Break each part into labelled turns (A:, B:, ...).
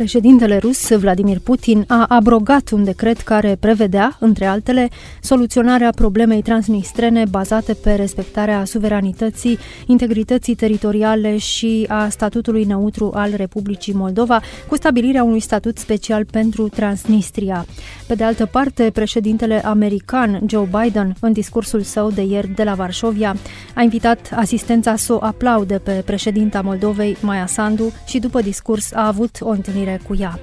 A: Președintele rus Vladimir Putin a abrogat un decret care prevedea, între altele, soluționarea problemei transnistrene bazate pe respectarea suveranității, integrității teritoriale și a statutului neutru al Republicii Moldova, cu stabilirea unui statut special pentru Transnistria. Pe de altă parte, președintele american Joe Biden, în discursul său de ieri de la Varșovia, a invitat asistența să o aplaude pe președinta Moldovei, Maia Sandu, și după discurs a avut o întâlnire întâlnire cu ea.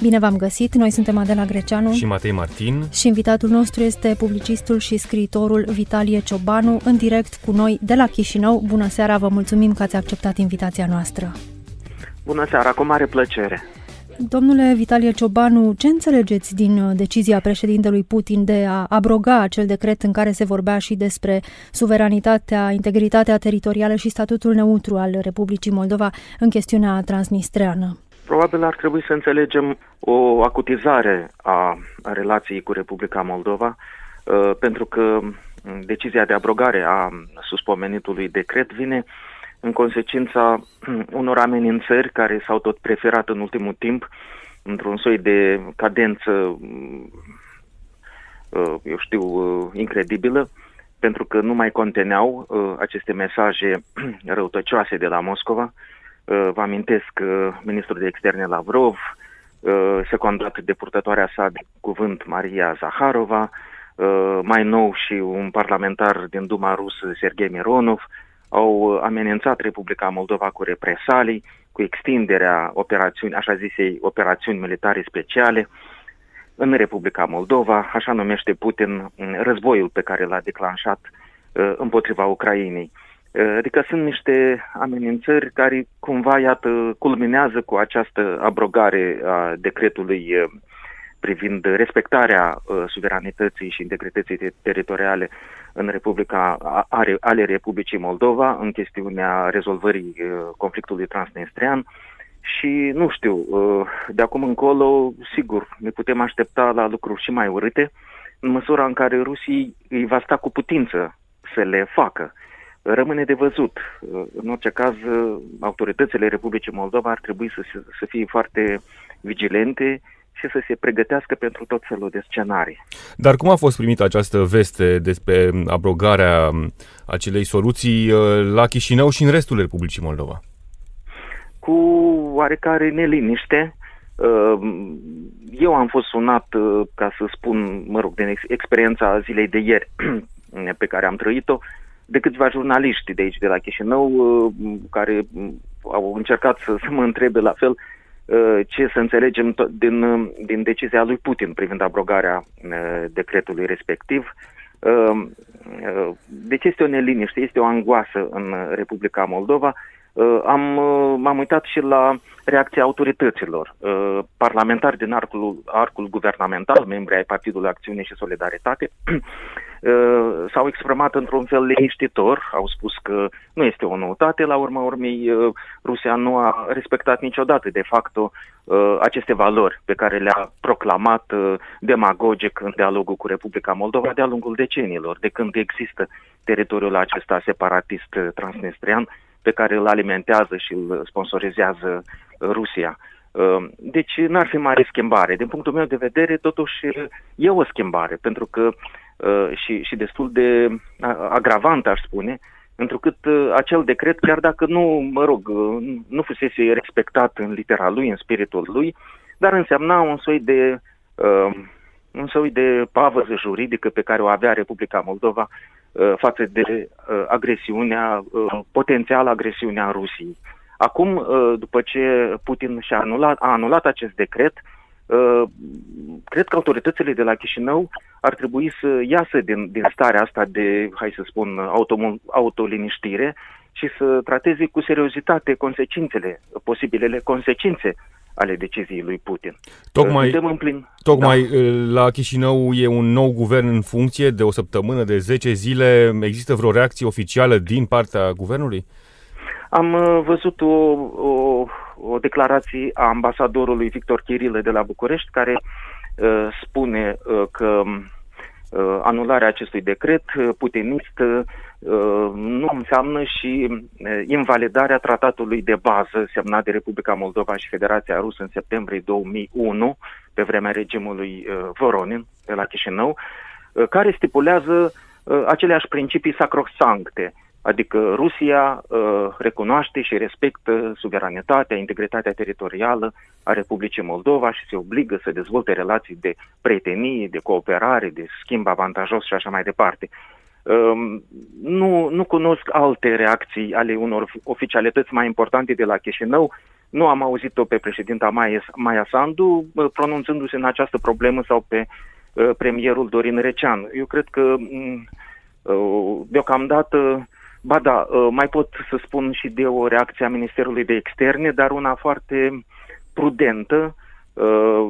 A: Bine v-am găsit, noi suntem Adela Greceanu
B: și Matei Martin
A: și invitatul nostru este publicistul și scriitorul Vitalie Ciobanu, în direct cu noi de la Chișinău. Bună seara, vă mulțumim că ați acceptat invitația noastră.
C: Bună seara, cu mare plăcere.
A: Domnule Vitalie Ciobanu, ce înțelegeți din uh, decizia președintelui Putin de a abroga acel decret în care se vorbea și despre suveranitatea, integritatea teritorială și statutul neutru al Republicii Moldova în chestiunea transnistreană?
C: Probabil ar trebui să înțelegem o acutizare a, relației cu Republica Moldova, uh, pentru că decizia de abrogare a suspomenitului decret vine în consecința unor amenințări care s-au tot preferat în ultimul timp într-un soi de cadență, uh, eu știu, uh, incredibilă, pentru că nu mai conteneau aceste mesaje răutăcioase de la Moscova, Uh, vă amintesc uh, ministrul de externe Lavrov, uh, secundat de purtătoarea sa de cuvânt Maria Zaharova, mai nou și un parlamentar din Duma rusă, Sergei Mironov, au amenințat Republica Moldova cu represalii, cu extinderea operațiuni, așa zisei operațiuni militare speciale în Republica Moldova, așa numește Putin războiul pe care l-a declanșat împotriva Ucrainei. Eh, adică sunt niște amenințări care cumva, iată, culminează cu această abrogare a decretului eh, privind respectarea uh, suveranității și integrității teritoriale în Republica ale, ale Republicii Moldova în chestiunea rezolvării uh, conflictului transnistrian. Și nu știu, uh, de acum încolo, sigur, ne putem aștepta la lucruri și mai urâte în măsura în care rusii îi va sta cu putință să le facă rămâne de văzut. În orice caz, autoritățile Republicii Moldova ar trebui să, să fie foarte vigilente și să se pregătească pentru tot felul de scenarii.
B: Dar cum a fost primită această veste despre abrogarea acelei soluții uh, la Chișinău și în restul Republicii Moldova?
C: Cu oarecare neliniște. Uh, eu am fost sunat, uh, ca să spun, mă rog, din experiența zilei de ieri pe care am trăit-o, de câțiva jurnaliști de aici, de la Chișinău, uh, care au încercat să, să mă întrebe la fel uh, ce să înțelegem din, uh, din decizia lui Putin privind abrogarea decretului respectiv. Deci este o neliniște, este o angoasă în Republica Moldova Uh, am, uh, m-am uitat și la reacția autorităților. Uh, parlamentari din arcul, arcul guvernamental, membri ai Partidului Acțiune și Solidaritate, s-au exprimat într-un fel liniștitor, au spus că nu este o noutate, la urma urmei Rusia nu a respectat niciodată de facto aceste valori pe care le-a proclamat demagogic în dialogul cu Republica Moldova de-a lungul deceniilor, de când există teritoriul acesta separatist transnistrian, pe care îl alimentează și îl sponsorizează Rusia. Uh, deci n-ar fi mare schimbare. Din punctul meu de vedere, totuși, e o schimbare, pentru că uh, și, și destul de agravant, aș spune, întrucât uh, acel decret, chiar dacă nu, mă rog, nu fusese respectat în litera lui, în spiritul lui, dar însemna un soi de un soi de pavăză juridică pe care o avea Republica Moldova Uh, față de uh, agresiunea, uh, potențială agresiunea Rusiei. Acum, după ce Putin și-a anulat, a anulat acest decret, cred că autoritățile de la Chișinău ar trebui să iasă din, din starea asta de, hai să spun, auto, autoliniștire și să trateze cu seriozitate consecințele, posibilele consecințe ale deciziei lui Putin.
B: Tocmai, în plin... tocmai da. la Chișinău e un nou guvern în funcție de o săptămână, de 10 zile. Există vreo reacție oficială din partea guvernului?
C: Am uh, văzut o, o, o declarație a ambasadorului Victor Chirile de la București care uh, spune uh, că uh, anularea acestui decret uh, putinist uh, nu înseamnă și uh, invalidarea tratatului de bază semnat de Republica Moldova și Federația Rusă în septembrie 2001, pe vremea regimului uh, Voronin de la Chișinău, uh, care stipulează uh, aceleași principii sacrosancte Adică Rusia uh, recunoaște și respectă suveranitatea, integritatea teritorială a Republicii Moldova și se obligă să dezvolte relații de prietenie, de cooperare, de schimb avantajos și așa mai departe. Uh, nu, nu cunosc alte reacții ale unor oficialități mai importante de la Chișinău. Nu am auzit-o pe președinta Maia, Maia Sandu uh, pronunțându-se în această problemă sau pe uh, premierul Dorin Recean. Eu cred că mm, uh, deocamdată Ba da, ă, mai pot să spun și de o reacție a Ministerului de Externe, dar una foarte prudentă. Ă,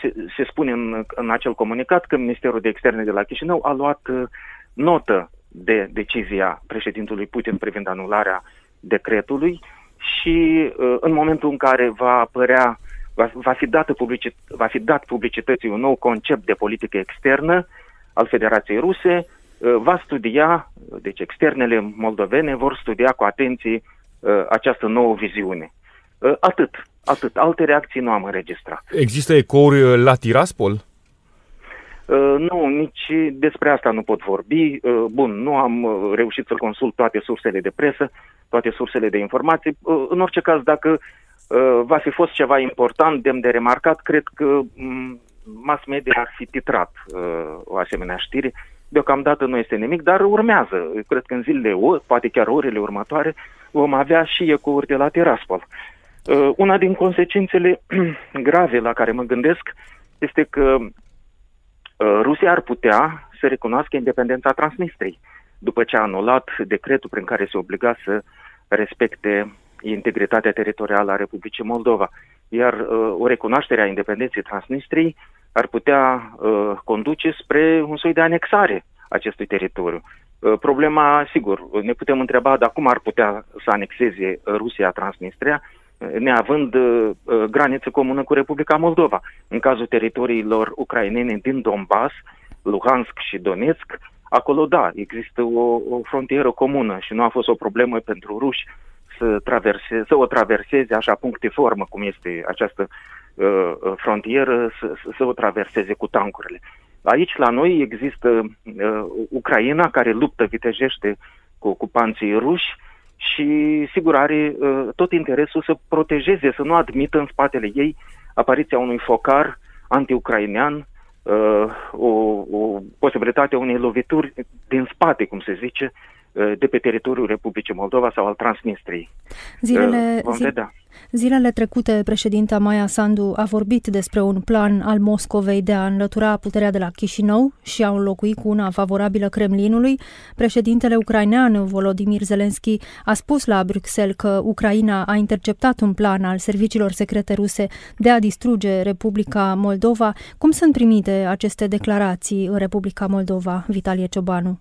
C: se, se spune în, în acel comunicat că Ministerul de Externe de la Chișinău a luat ă, notă de decizia președintului Putin privind anularea decretului și în momentul în care va apărea, va, va, fi, dată publicit, va fi dat publicității un nou concept de politică externă al Federației Ruse, Uh, va studia, deci externele moldovene vor studia cu atenție uh, această nouă viziune. Uh, atât, atât. Alte reacții nu am înregistrat.
B: Există ecouri la Tiraspol?
C: Nu, nici despre asta nu pot vorbi. Bun, nu am reușit să consult toate sursele de presă, toate sursele de informații. În orice caz, dacă va fi fost ceva important, demn de remarcat, cred că mm, mass media ar fi titrat o asemenea știre Deocamdată nu este nimic, dar urmează. Cred că în zilele, poate chiar orele următoare, vom avea și ecouri de la Tiraspol. Uh, una din consecințele grave la care mă gândesc este că uh, Rusia ar putea să recunoască independența Transnistriei, după ce a anulat decretul prin care se obliga să respecte integritatea teritorială a Republicii Moldova. Iar uh, o recunoaștere a independenței Transnistriei ar putea uh, conduce spre un soi de anexare acestui teritoriu. Uh, problema, sigur, ne putem întreba dar cum ar putea să anexeze Rusia Transnistria, uh, neavând uh, uh, graniță comună cu Republica Moldova. În cazul teritoriilor ucrainene din Donbass, Luhansk și Donetsk, acolo da, există o, o frontieră comună și nu a fost o problemă pentru ruși să, traverse, să o traverseze așa punctiformă cum este această uh, frontieră, să, să o traverseze cu tancurile. Aici la noi există uh, Ucraina care luptă vitejește cu ocupanții ruși și sigur are uh, tot interesul să protejeze, să nu admită în spatele ei apariția unui focar anti-ucrainean, uh, o, o posibilitate unei lovituri din spate, cum se zice, uh, de pe teritoriul Republicii Moldova sau al Transnistriei.
A: Zilele, uh, vom vedea. Zilele trecute, președinta Maia Sandu a vorbit despre un plan al Moscovei de a înlătura puterea de la Chișinău și a înlocui cu una favorabilă Kremlinului. Președintele ucrainean Volodymyr Zelensky a spus la Bruxelles că Ucraina a interceptat un plan al serviciilor secrete ruse de a distruge Republica Moldova. Cum sunt primite aceste declarații în Republica Moldova, Vitalie Ciobanu?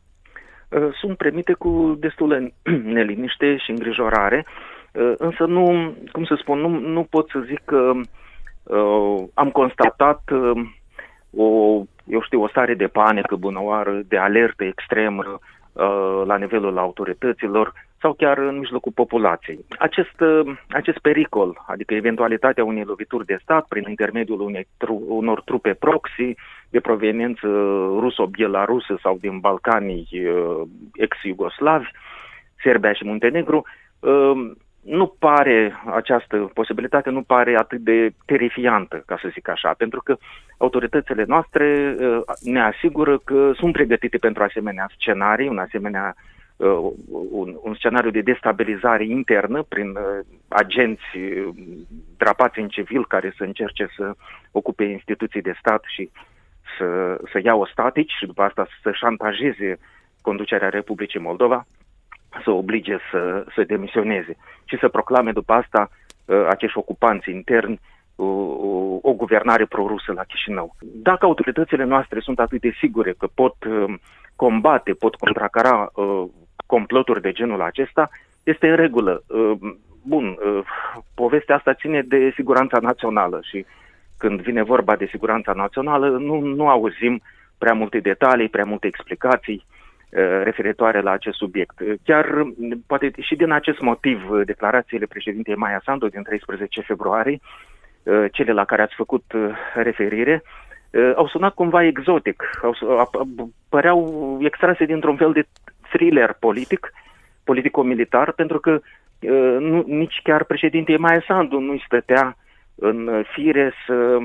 C: Sunt primite cu destulă neliniște și îngrijorare. Uh, însă nu, cum să spun, nu, nu pot să zic că uh, am constatat uh, o, eu știu, o stare de panică bunăoară, de alertă extremă uh, la nivelul autorităților sau chiar în mijlocul populației. Acest, uh, acest pericol, adică eventualitatea unei lovituri de stat prin intermediul unei tru, unor trupe proxy de proveniență ruso-bielarusă sau din Balcanii uh, ex-iugoslavi, Serbia și Muntenegru, uh, nu pare, această posibilitate nu pare atât de terifiantă, ca să zic așa, pentru că autoritățile noastre uh, ne asigură că sunt pregătite pentru asemenea scenarii, un asemenea uh, un, un scenariu de destabilizare internă prin uh, agenți drapați în civil care să încerce să ocupe instituții de stat și să, să ia o statici și după asta să șantajeze conducerea Republicii Moldova să oblige să, să demisioneze și să proclame după asta uh, acești ocupanți interni o, o, o guvernare prorusă la Chișinău. Dacă autoritățile noastre sunt atât de sigure că pot uh, combate, pot contracara uh, comploturi de genul acesta, este în regulă. Bun, povestea asta ține de siguranța națională și când vine vorba de siguranța națională nu, nu auzim prea multe detalii, prea multe explicații referitoare la acest subiect. Chiar, poate și din acest motiv, declarațiile președintei Maia Sandu din 13 februarie, cele la care ați făcut referire, au sunat cumva exotic, au, păreau extrase dintr-un fel de thriller politic, politico-militar, pentru că nu, nici chiar președintele Maia Sandu nu-i stătea în fire să,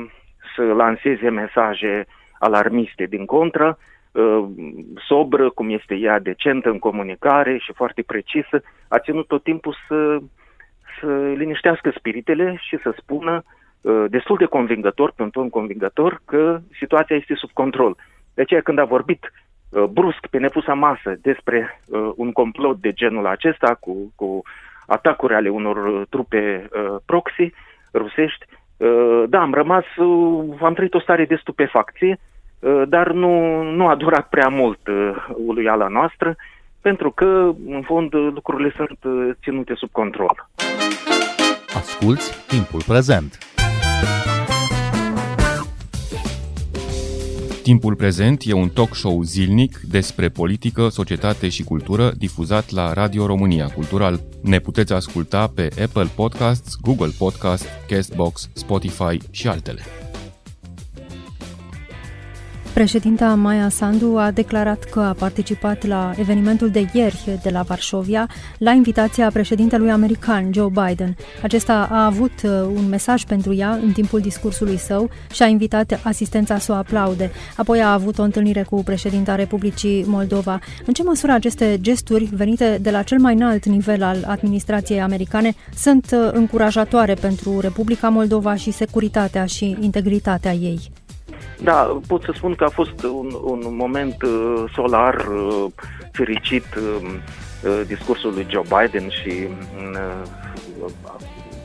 C: să lanseze mesaje alarmiste. Din contră, sobră, cum este ea, decentă în comunicare și foarte precisă, a ținut tot timpul să, să liniștească spiritele și să spună destul de convingător, pe un ton convingător, că situația este sub control. De aceea când a vorbit uh, brusc pe nepusa masă despre uh, un complot de genul acesta cu, cu atacuri ale unor uh, trupe uh, proxy rusești, uh, da, am rămas, uh, am trăit o stare de stupefacție, uh, dar nu, nu a durat prea mult uh, uluiala noastră, pentru că, în fond, lucrurile sunt uh, ținute sub control.
D: Asculți timpul prezent!
B: Timpul prezent e un talk show zilnic despre politică, societate și cultură difuzat la Radio România Cultural. Ne puteți asculta pe Apple Podcasts, Google Podcasts, Castbox, Spotify și altele.
A: Președinta Maia Sandu a declarat că a participat la evenimentul de ieri de la Varșovia la invitația președintelui american Joe Biden. Acesta a avut uh, un mesaj pentru ea în timpul discursului său și a invitat asistența să o aplaude. Apoi a avut o întâlnire cu președinta Republicii Moldova. În ce măsură aceste gesturi venite de la cel mai înalt nivel al administrației americane sunt uh, încurajatoare pentru Republica Moldova și securitatea și integritatea ei?
C: Da, pot să spun că a fost un, un moment uh, solar uh, fericit uh, uh, discursul lui Joe Biden și uh,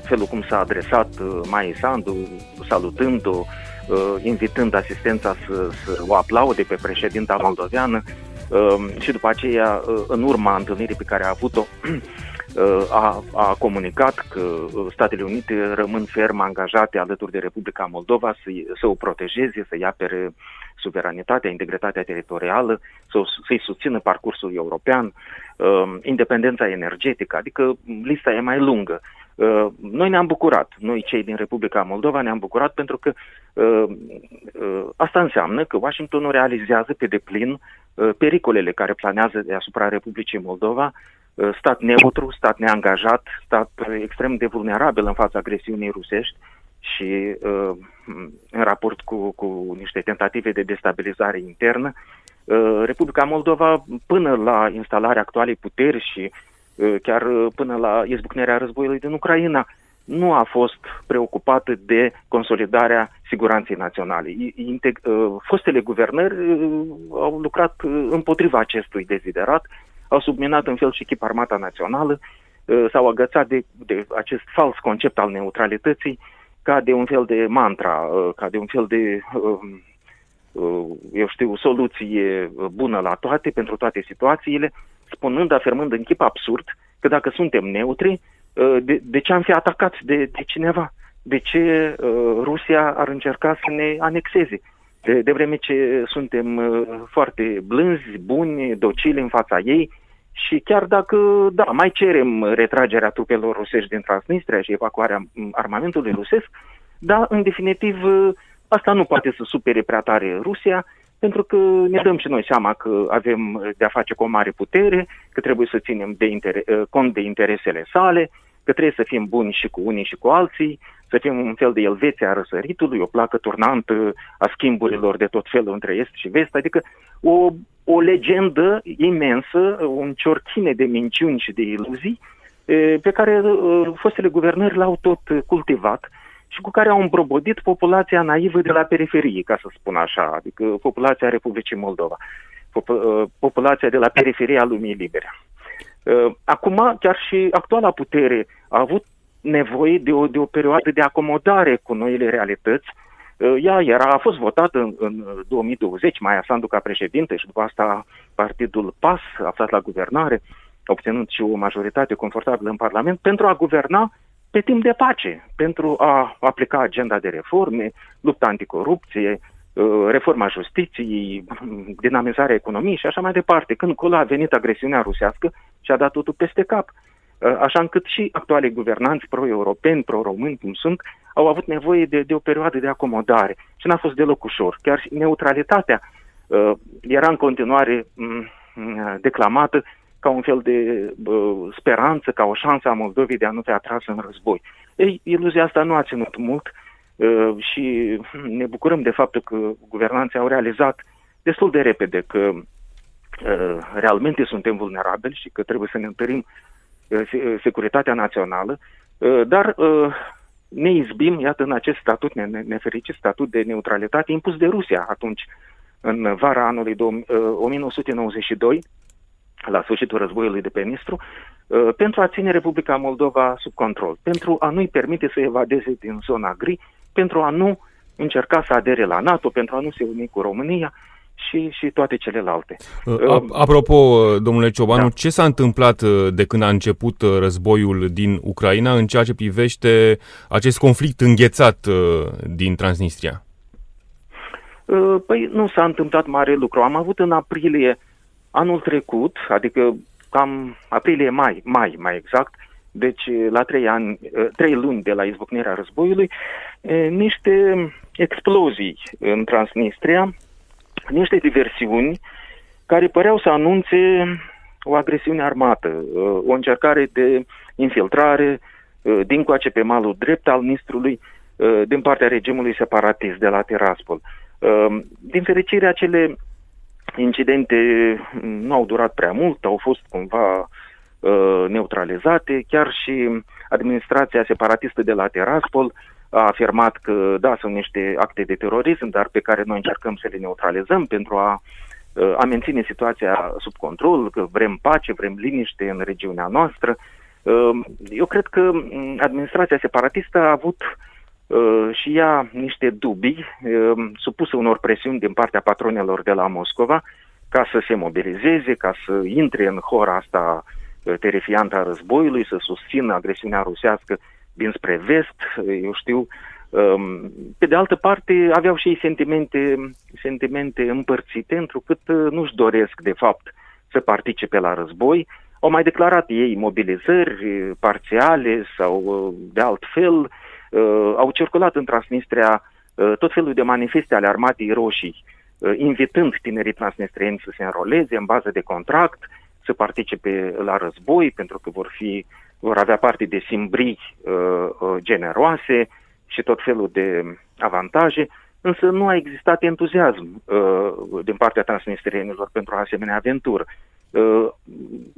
C: felul cum s-a adresat uh, Mai Sandu, salutând-o, uh, invitând asistența să, să o aplaude pe președinta moldoveană uh, și după aceea, uh, în urma întâlnirii pe care a avut-o, a, a comunicat că uh, Statele Unite rămân ferm angajate alături de Republica Moldova să, să o protejeze, să-i apere suveranitatea, integritatea teritorială, să, să-i susțină parcursul european, uh, independența energetică, adică lista e mai lungă. Uh, noi ne-am bucurat, noi cei din Republica Moldova ne-am bucurat pentru că asta înseamnă că Washingtonul realizează pe deplin pericolele care planează deasupra Republicii Moldova Uh, stat neutru, stat neangajat, stat uh, extrem de vulnerabil în fața agresiunii rusești și uh, în raport cu, cu niște tentative de destabilizare internă. Republica Moldova, până la instalarea actualei puteri și chiar până la izbucnirea războiului din Ucraina, nu a fost preocupată de consolidarea siguranței naționale. Fostele guvernări au lucrat împotriva acestui deziderat au subminat în fel și chip armata națională, uh, s-au agățat de, de acest fals concept al neutralității ca de un fel de mantra, uh, ca de un fel de, um, uh, eu știu, soluție bună la toate, pentru toate situațiile, spunând, afirmând în chip absurd că dacă suntem neutri, de, de ce am fi atacați de, de cineva? De ce Rusia ar încerca să ne anexeze? De, de vreme ce suntem uh, foarte blânzi, buni, docili în fața ei și chiar dacă, da, mai cerem retragerea trupelor rusești din Transnistria și evacuarea armamentului rusesc, da, în definitiv, uh, asta nu poate să supere prea tare Rusia, pentru că ne dăm și noi seama că avem de-a face cu o mare putere, că trebuie să ținem de inter- uh, cont de interesele sale, că trebuie să fim buni și cu unii și cu alții, să fim un fel de Elveția a răsăritului, o placă turnantă a schimburilor de tot felul între est și vest, adică o, o legendă imensă, un ciorchine de minciuni și de iluzii pe care fostele guvernări l-au tot cultivat și cu care au îmbrobodit populația naivă de la periferie, ca să spun așa, adică populația Republicii Moldova, populația de la periferia lumii libere. Acum, chiar și actuala putere a avut nevoie de o, de o perioadă de acomodare cu noile realități. Uh, ea era, a fost votată în, în 2020, Maia Sandu ca președinte și după asta partidul PAS, aflat la guvernare, obținut și o majoritate confortabilă în Parlament, pentru a guverna pe timp de pace, pentru a aplica agenda de reforme, lupta anticorupție, uh, reforma justiției, dinamizarea economiei și așa mai departe. Când colo a venit agresiunea rusească și a dat totul peste cap. Uh, așa încât și actualii guvernanți pro-europeni, pro-români, cum sunt, au avut nevoie de, de o perioadă de acomodare și n-a fost deloc ușor. Chiar și neutralitatea uh, era în continuare um, declamată ca un fel de uh, speranță, ca o șansă a Moldovei de a nu fi atrasă în război. Ei, iluzia asta nu a ținut mult uh, și ne bucurăm de faptul că guvernanții au realizat destul de repede că uh, realmente suntem vulnerabili și că trebuie să ne întărim uh, securitatea națională, uh, dar uh, ne izbim, iată, în acest statut, nefericit statut de neutralitate impus de Rusia atunci, în vara anului 1992, la sfârșitul războiului de pe Nistru, uh, pentru a ține Republica Moldova sub control, pentru a nu-i permite să evadeze din zona gri, pentru a nu încerca să adere la NATO, pentru a nu se uni cu România și, și toate celelalte.
B: Uh, apropo, domnule Ciobanu, da. ce s-a întâmplat uh, de când a început războiul din Ucraina în ceea ce privește acest conflict înghețat din Transnistria?
C: Păi nu s-a întâmplat mare lucru. Am avut în aprilie Anul trecut, adică cam aprilie-mai, mai mai exact, deci la trei, ani, trei luni de la izbucnirea războiului, niște explozii în Transnistria, niște diversiuni care păreau să anunțe o agresiune armată, o încercare de infiltrare din coace pe malul drept al Nistrului din partea regimului separatist de la Tiraspol. Din fericire, acele incidente nu au durat prea mult, au fost cumva uh, neutralizate, chiar și administrația separatistă de la Teraspol a afirmat că da, sunt niște acte de terorism, dar pe care noi încercăm să le neutralizăm pentru a, uh, a menține situația sub control, că vrem pace, vrem liniște în regiunea noastră. Uh, eu cred că mm, administrația separatistă a avut uh, Uh, și ea niște dubii uh, supuse unor presiuni din partea patronelor de la Moscova ca să se mobilizeze, ca să intre în hora asta uh, terifiantă a războiului, să susțină agresiunea rusească dinspre vest, eu știu. Um, pe de altă parte, aveau și ei sentimente, sentimente împărțite, întrucât nu-și doresc, de fapt, să participe la război. Au mai declarat ei mobilizări parțiale sau de alt fel, uh, au circulat în Transnistria uh, tot felul de manifeste ale Armatei Roșii, uh, invitând tinerii transnistrieni să se înroleze în bază de contract, să participe la război, pentru că vor, fi, vor avea parte de simbriți uh, uh, generoase și tot felul de avantaje, însă nu a existat entuziasm uh, din partea transnistrienilor pentru asemenea aventură. Uh,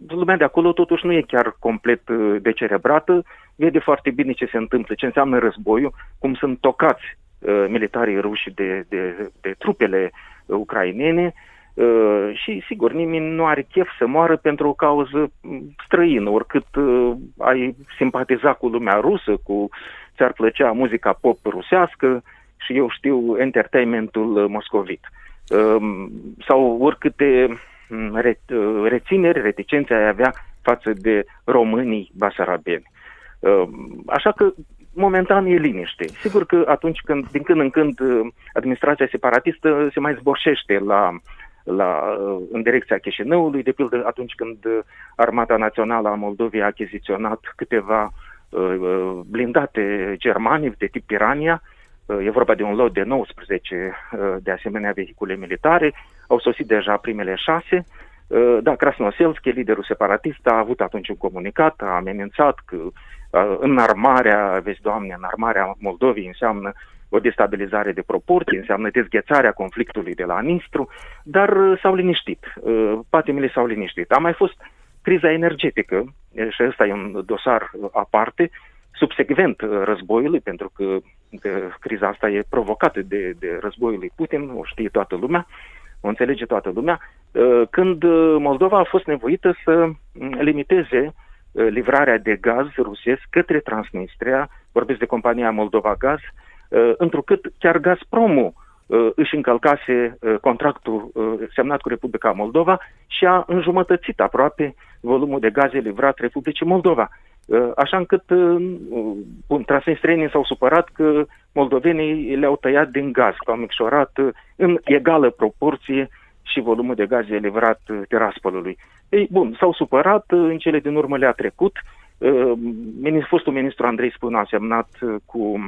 C: lumea de acolo totuși nu e chiar complet uh, decerebrată, vede foarte bine ce se întâmplă, ce înseamnă războiul, cum sunt tocați uh, militarii ruși de, de, de trupele ucrainene și, sigur, nimeni nu are chef să moară pentru o cauză mm, străină, oricât ai simpatiza cu lumea rusă, cu ți-ar plăcea muzica pop rusească și, eu știu, entertainmentul moscovit. Sau oricâte Mm, uh, rețineri, reticențe ai avea față de românii basarabeni. Uh, așa că momentan e liniște. Sigur că atunci când, din când în când, uh, administrația separatistă se mai zborșește la, la, în direcția Chișinăului, de pildă atunci când Armata Națională a Moldovei a achiziționat câteva blindate germane de tip Pirania, E vorba de un lot de 19 de asemenea vehicule militare. Au sosit deja primele șase. Da, Krasnoselski, liderul separatist, a avut atunci un comunicat, a amenințat că înarmarea, vezi, Doamne, înarmarea Moldovei înseamnă o destabilizare de proporții, înseamnă dezghețarea conflictului de la Nistru, dar s-au liniștit, patimile s-au liniștit. A mai fost criza energetică, și ăsta e un dosar aparte, subsecvent uh, războiului, pentru că de, criza asta e provocată de, de războiul lui Putin, o știe toată lumea, o înțelege toată lumea, uh, când uh, Moldova a fost nevoită să mm, limiteze livrarea de gaz rusesc către Transnistria, vorbesc de compania Moldova Gaz, întrucât chiar Gazpromul își încălcase contractul semnat cu Republica Moldova și a înjumătățit aproape volumul de gaze livrat Republicii Moldova. Așa încât bun, transnistrienii s-au supărat că moldovenii le-au tăiat din gaz, că au micșorat în egală proporție și volumul de gaze livrat Tiraspolului. Ei, bun, s-au supărat, în cele din urmă le-a trecut. Fostul ministru Andrei Spân a semnat cu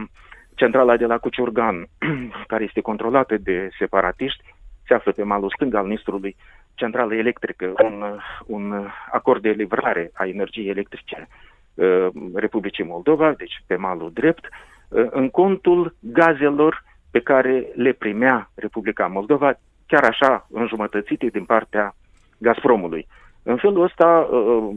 C: centrala de la Cuciurgan, care este controlată de separatiști, se află pe malul stâng al ministrului centrală electrică, un, un acord de livrare a energiei electrice uh, Republicii Moldova, deci pe malul drept, uh, în contul gazelor pe care le primea Republica Moldova, chiar așa înjumătățite din partea Gazpromului. În felul ăsta, uh,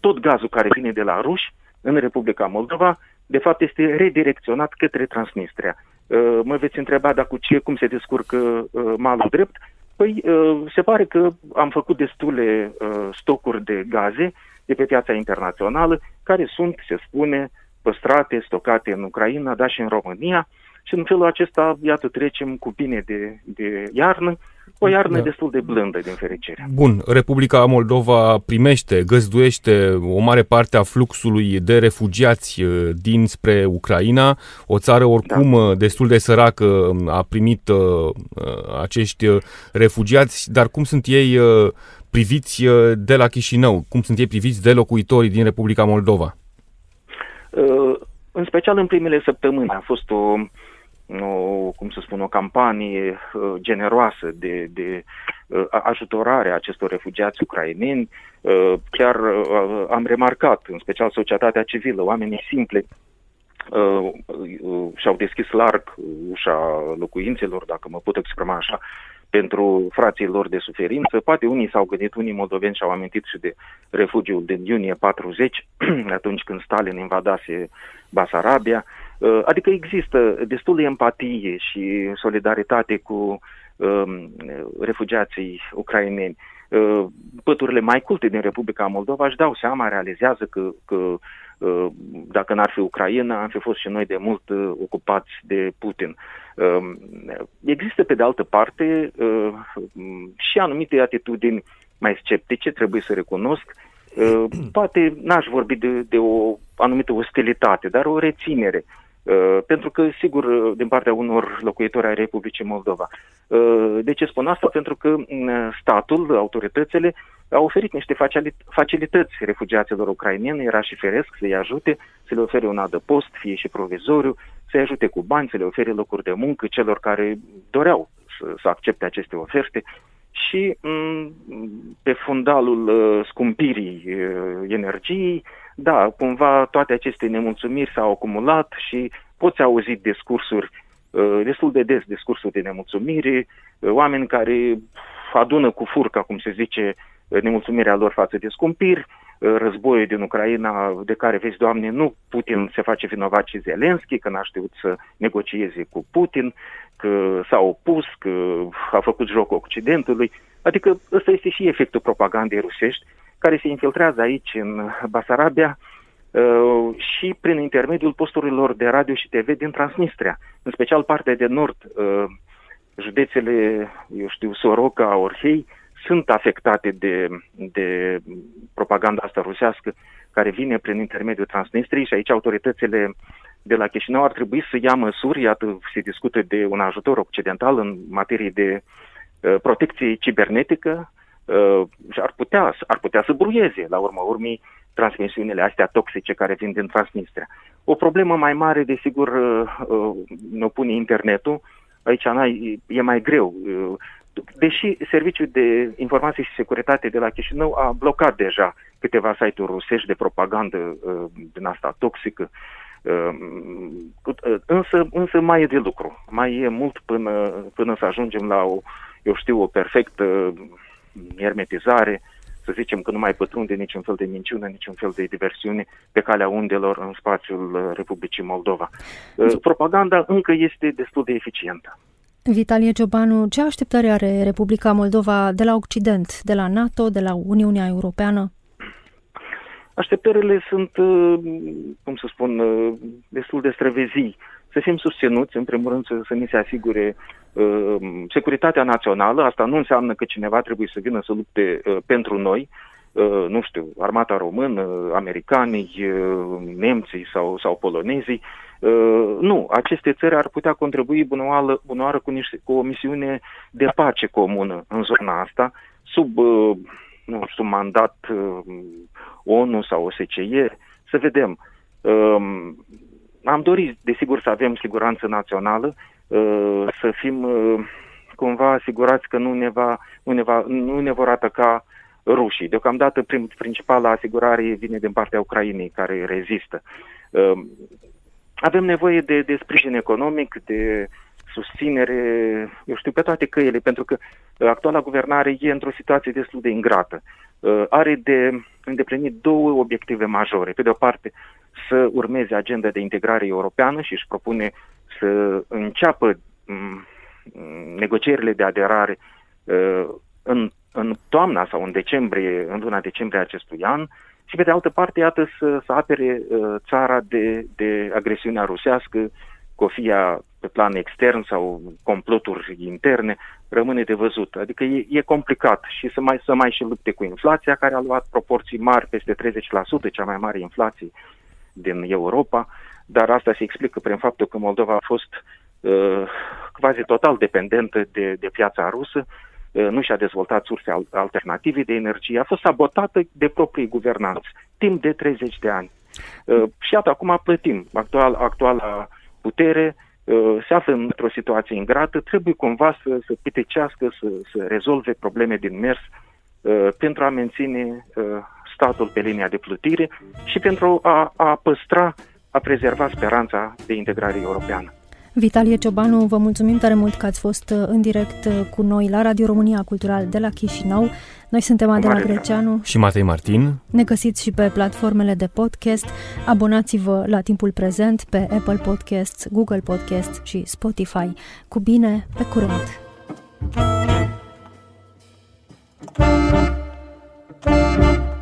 C: tot gazul care vine de la ruși în Republica Moldova de fapt este redirecționat către Transnistria. Uh, mă veți întreba dacă cu ce, cum se descurcă uh, malul drept? Păi uh, se pare că am făcut destule stocuri de gaze de pe piața internațională, care sunt, se spune, păstrate, stocate în Ucraina, dar și în România, și în felul acesta, iată, trecem cu bine de, de iarnă, o iarnă da. destul de blândă, din fericire.
B: Bun, Republica Moldova primește, găzduiește o mare parte a fluxului de refugiați uh, dinspre Ucraina, o țară oricum da. Uh, destul de săracă um, a primit uh, acești refugiați, dar cum sunt ei priviți de la Chișinău? Cum sunt ei priviți de locuitorii din Republica Moldova?
C: În special în primele săptămâni a fost o o, cum să spun, o campanie uh, generoasă de, de uh, ajutorare a acestor refugiați ucraineni. Uh, chiar uh, am remarcat, în special societatea civilă, oamenii simple uh, uh, și-au deschis larg ușa locuințelor, dacă mă pot exprima așa, pentru frații lor de suferință. Poate unii s-au gândit, unii moldoveni și-au amintit și de refugiul din iunie 40, atunci când Stalin invadase Basarabia. Uh, adică există destul de empatie și solidaritate cu um, refugiații ucraineni. Uh, păturile mai culte din Republica Moldova își dau seama, realizează că, că uh, dacă n-ar fi Ucraina, am fi fost și noi de mult ocupați de Putin. Um, există, pe de altă parte, și anumite atitudini mai sceptice, trebuie să recunosc. Poate n-aș vorbi de, de o anumită ostilitate, dar o reținere Uh, pentru că, sigur, uh, din partea unor locuitori ai Republicii Moldova. Uh, de ce spun asta? Pentru că mm, statul, autoritățile, au oferit niște facilități refugiaților ucrainieni, era și feresc să-i ajute, să le ofere un adăpost, fie și provizoriu, să-i ajute cu bani, să le ofere locuri de muncă celor care doreau să, să accepte aceste oferte și mm, pe fundalul scumpirii energiei, da, cumva toate aceste nemulțumiri s-au acumulat și poți auzi discursuri uh, destul de des, discursuri de nemulțumire, uh, oameni care adună cu furca, cum se zice, uh, nemulțumirea lor față de scumpiri, războiul din Ucraina, de care, vezi, Doamne, nu Putin se face vinovat și Zelenski, că n-a știut să negocieze cu Putin, că s-a opus, că a făcut jocul Occidentului. Adică ăsta este și efectul propagandei rusești, care se infiltrează aici în Basarabia uh, și prin intermediul posturilor de radio și TV din Transnistria, în special partea de nord, uh, județele, eu știu, Soroca, Orhei, sunt afectate de, de propaganda asta rusească care vine prin intermediul Transnistriei și aici autoritățile de la Chișinău ar trebui să ia măsuri, iată, se discută de un ajutor occidental în materie de uh, protecție cibernetică, uh, și ar putea, ar putea să bruieze, la urma urmei, transmisiunile astea toxice care vin din Transnistria. O problemă mai mare, desigur, uh, uh, ne pune internetul. Aici e mai greu. Uh, deși Serviciul de Informații și Securitate de la Chișinău a blocat deja câteva site-uri rusești de propagandă din asta toxică, însă, însă mai e de lucru. Mai e mult până, până să ajungem la o, eu știu, o perfectă hermetizare, să zicem că nu mai pătrunde niciun fel de minciună, niciun fel de diversiune pe calea undelor în spațiul uh, Republicii Moldova. Uh, propaganda încă este destul de eficientă.
A: Vitalie Ciobanu, ce așteptări are Republica Moldova de la Occident, de la NATO, de la Uniunea Europeană?
C: Așteptările sunt, uh, cum să spun, destul de străvezii. Să fim susținuți, în primul rând, să, să ni se asigure securitatea națională, asta nu înseamnă că cineva trebuie să vină să lupte pentru noi, nu știu, armata română, americanii, nemții sau, sau polonezii. Nu, aceste țări ar putea contribui bunoară, bunoară cu, niște, cu o misiune de pace comună în zona asta, sub, nu știu, mandat ONU sau OSCE, să vedem. Am dorit, desigur, să avem siguranță națională, să fim cumva asigurați că nu ne, va, nu ne, va, nu ne vor ataca rușii. Deocamdată prim, principala asigurare vine din partea Ucrainei, care rezistă. Avem nevoie de, de sprijin economic, de susținere, eu știu, pe toate căile, pentru că actuala guvernare e într-o situație destul de ingrată. Are de îndeplinit două obiective majore. Pe de o parte, să urmeze agenda de integrare europeană și își propune să înceapă negocierile de aderare în, în toamna sau în decembrie, în luna decembrie acestui an, și pe de altă parte, iată, să, să apere uh, țara de, de agresiunea rusească, cofia pe plan extern sau comploturi interne, rămâne de văzut. Adică e, e complicat și să mai, să mai și lupte cu inflația, care a luat proporții mari, peste 30%, cea mai mare inflație din Europa, dar asta se explică prin faptul că Moldova a fost uh, quasi total dependentă de, de piața rusă, uh, nu și-a dezvoltat surse alternative de energie, a fost sabotată de proprii guvernanți timp de 30 de ani. Uh, și iată, acum plătim. Actual, actuala putere uh, se află într-o situație ingrată, trebuie cumva să, să pitecească, să, să rezolve probleme din mers uh, pentru a menține uh, statul pe linia de plutire și pentru a, a păstra, a prezerva speranța de integrare europeană.
A: Vitalie Ciobanu, vă mulțumim tare mult că ați fost uh, în direct uh, cu noi la Radio România Cultural de la Chișinău. Noi suntem Adela Greceanu
B: și Matei Martin.
A: Ne găsiți și pe platformele de podcast. Abonați-vă la timpul prezent pe Apple Podcasts, Google Podcasts și Spotify. Cu bine, pe curând! Thank you.